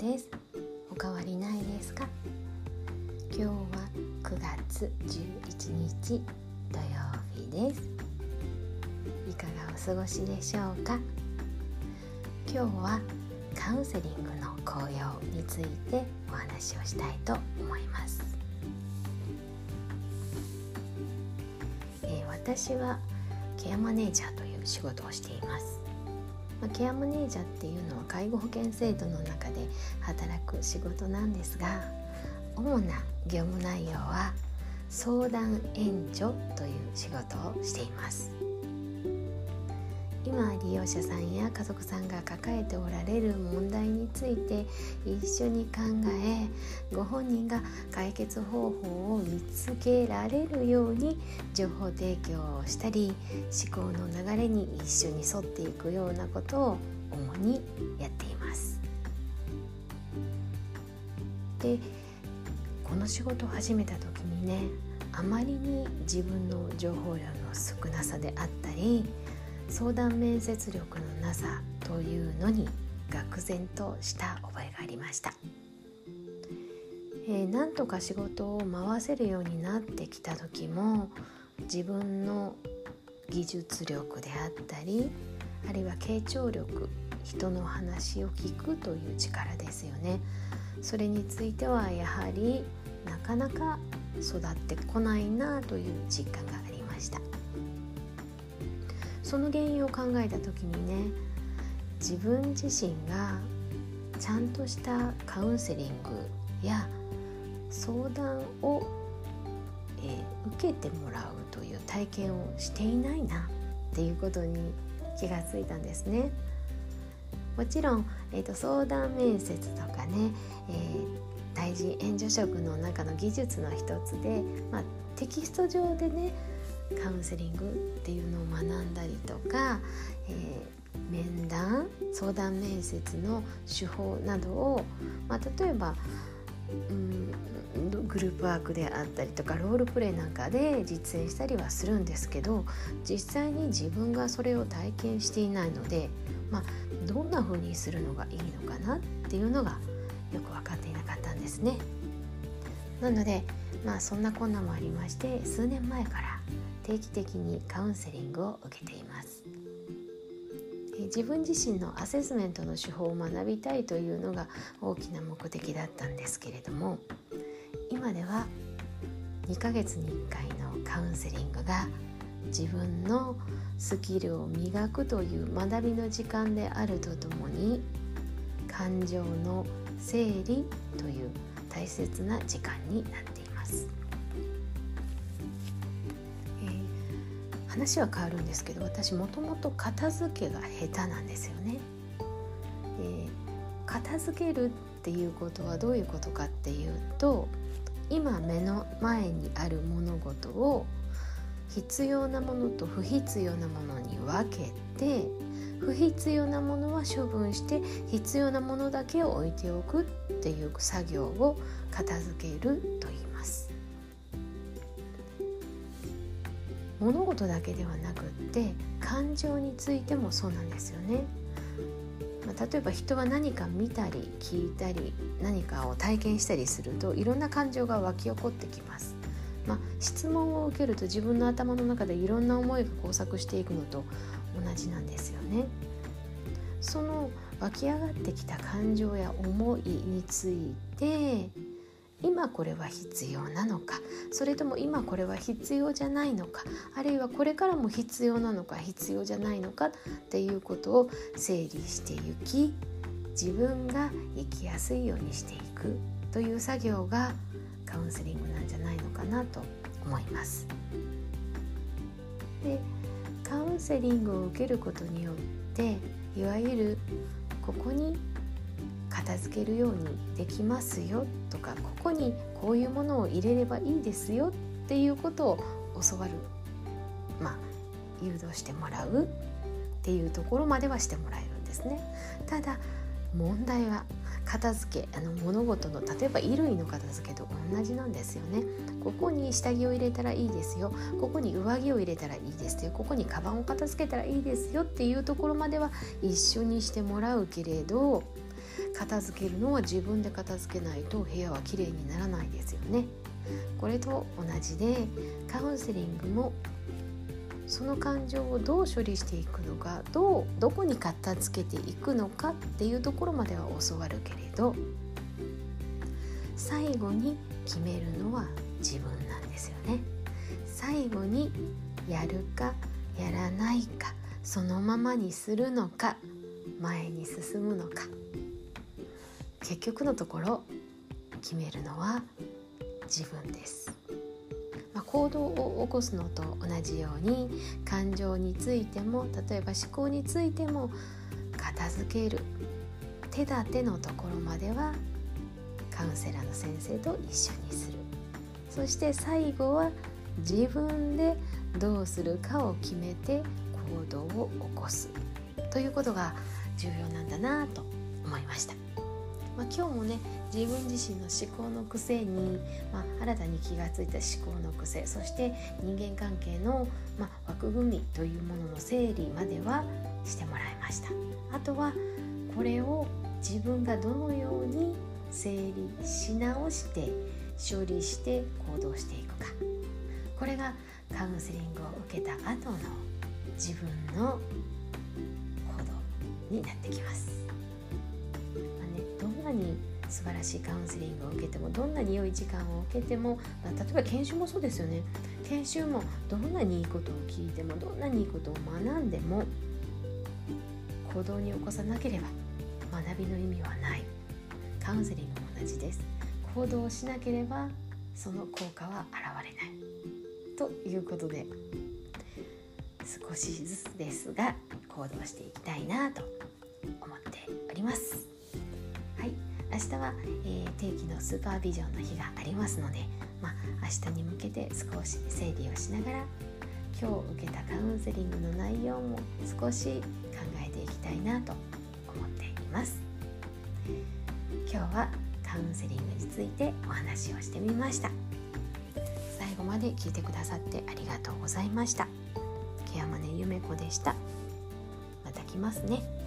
です。お変わりないですか？今日は9月11日土曜日です。いかがお過ごしでしょうか？今日はカウンセリングの効用についてお話をしたいと思います、えー、私はケアマネージャーという仕事をしています。まあ、ケアマネージャーっていうのは介護保険制度の中で働く仕事なんですが主な業務内容は相談援助という仕事をしています。今利用者さんや家族さんが抱えておられる問題について一緒に考えご本人が解決方法を見つけられるように情報提供をしたり思考の流れに一緒に沿っていくようなことを主にやっています。でこの仕事を始めた時にねあまりに自分の情報量の少なさであったり相談面接力のなさというのに愕然とした覚えがありました、えー、なんとか仕事を回せるようになってきた時も自分の技術力であったりあるいは傾聴力人の話を聞くという力ですよね。それについてはやはりなかなか育ってこないなという実感がありました。その原因を考えた時にね自分自身がちゃんとしたカウンセリングや相談を、えー、受けてもらうという体験をしていないなっていうことに気がついたんですね。もちろん、えーと、相談面接とかね、えー、対人援助職の中の技術の一つで、まあ、テキスト上でねカウンセリングっていうのを学んだりとか、えー、面談相談面接の手法などを、まあ、例えば、うん、グループワークであったりとかロールプレイなんかで実演したりはするんですけど実際に自分がそれを体験していないので、まあ、どんな風にするのがいいのかなっていうのがよく分かっていなかったんですね。なのでまあそんな困難もありまして数年前から定期的にカウンセリングを受けています自分自身のアセスメントの手法を学びたいというのが大きな目的だったんですけれども今では2ヶ月に1回のカウンセリングが自分のスキルを磨くという学びの時間であるとともに感情の整理という大切な時間になっています。話は変わるんですけど私もともと片付けが下手なんですよね。えー、片付けるっていうことはどういうことかっていうと今目の前にある物事を必要なものと不必要なものに分けて不必要なものは処分して必要なものだけを置いておくっていう作業を片付けると言います。物事だけではなくって感情についてもそうなんですよね。まあ、例えば人は何か見たり聞いたり何かを体験したりするといろんな感情が湧き起こってきます。まあ、質問を受けると自分の頭の中でいろんな思いが交錯していくのと同じなんですよね。その湧き上がってきた感情や思いについて今これは必要なのかそれとも今これは必要じゃないのかあるいはこれからも必要なのか必要じゃないのかっていうことを整理していき自分が生きやすいようにしていくという作業がカウンセリングなんじゃないのかなと思います。でカウンセリングを受けることによっていわゆるここに片付けるようにできますよとかここにこういうものを入れればいいですよっていうことを教わるまあ誘導してもらうっていうところまではしてもらえるんですね。ただ問題は片付けあの物事の例えば衣類の片付けと同じなんですよね。ここに下着を入れたらいいですよ。ここに上着を入れたらいいですよ。ここにカバンを片付けたらいいですよっていうところまでは一緒にしてもらうけれど片付けるのは自分で片付けないと部屋はきれいにならないですよね。これと同じでカウンセリングもその感情をどう処理していくのかどうどこに片付けていくのかっていうところまでは教わるけれど最後に決めるのは自分なんですよね。最後にやるかやらないかそのままにするのか前に進むのか。結局のところ決めるのは自分です、まあ、行動を起こすのと同じように感情についても例えば思考についても片付ける手立てのところまではカウンセラーの先生と一緒にする。そして最後は自分でどうするかを決めて行動を起こす。ということが重要なんだなと思いました。まあ、今日もね自分自身の思考の癖に、まあ、新たに気がついた思考の癖そして人間関係の、まあ、枠組みというものの整理まではしてもらいましたあとはこれを自分がどのように整理し直して処理して行動していくかこれがカウンセリングを受けた後の自分の行動になってきます。なに素晴らしいカウンセリングを受けてもどんなに良い時間を受けても、まあ、例えば研修もそうですよね。研修もどんなにいいことを聞いてもどんなにいいことを学んでも行動に起こさなければ学びの意味はない。カウンセリングも同じです。行動しなければその効果は現れない。ということで少しずつですが行動していきたいなと思っております。明日は、えー、定期のスーパービジョンの日がありますので、まあ、明日に向けて少し整理をしながら今日受けたカウンセリングの内容も少し考えていきたいなと思っています。今日はカウンセリングについてお話をしてみました。最後まで聞いてくださってありがとうございました。ケアマネゆめこでした。また来ますね。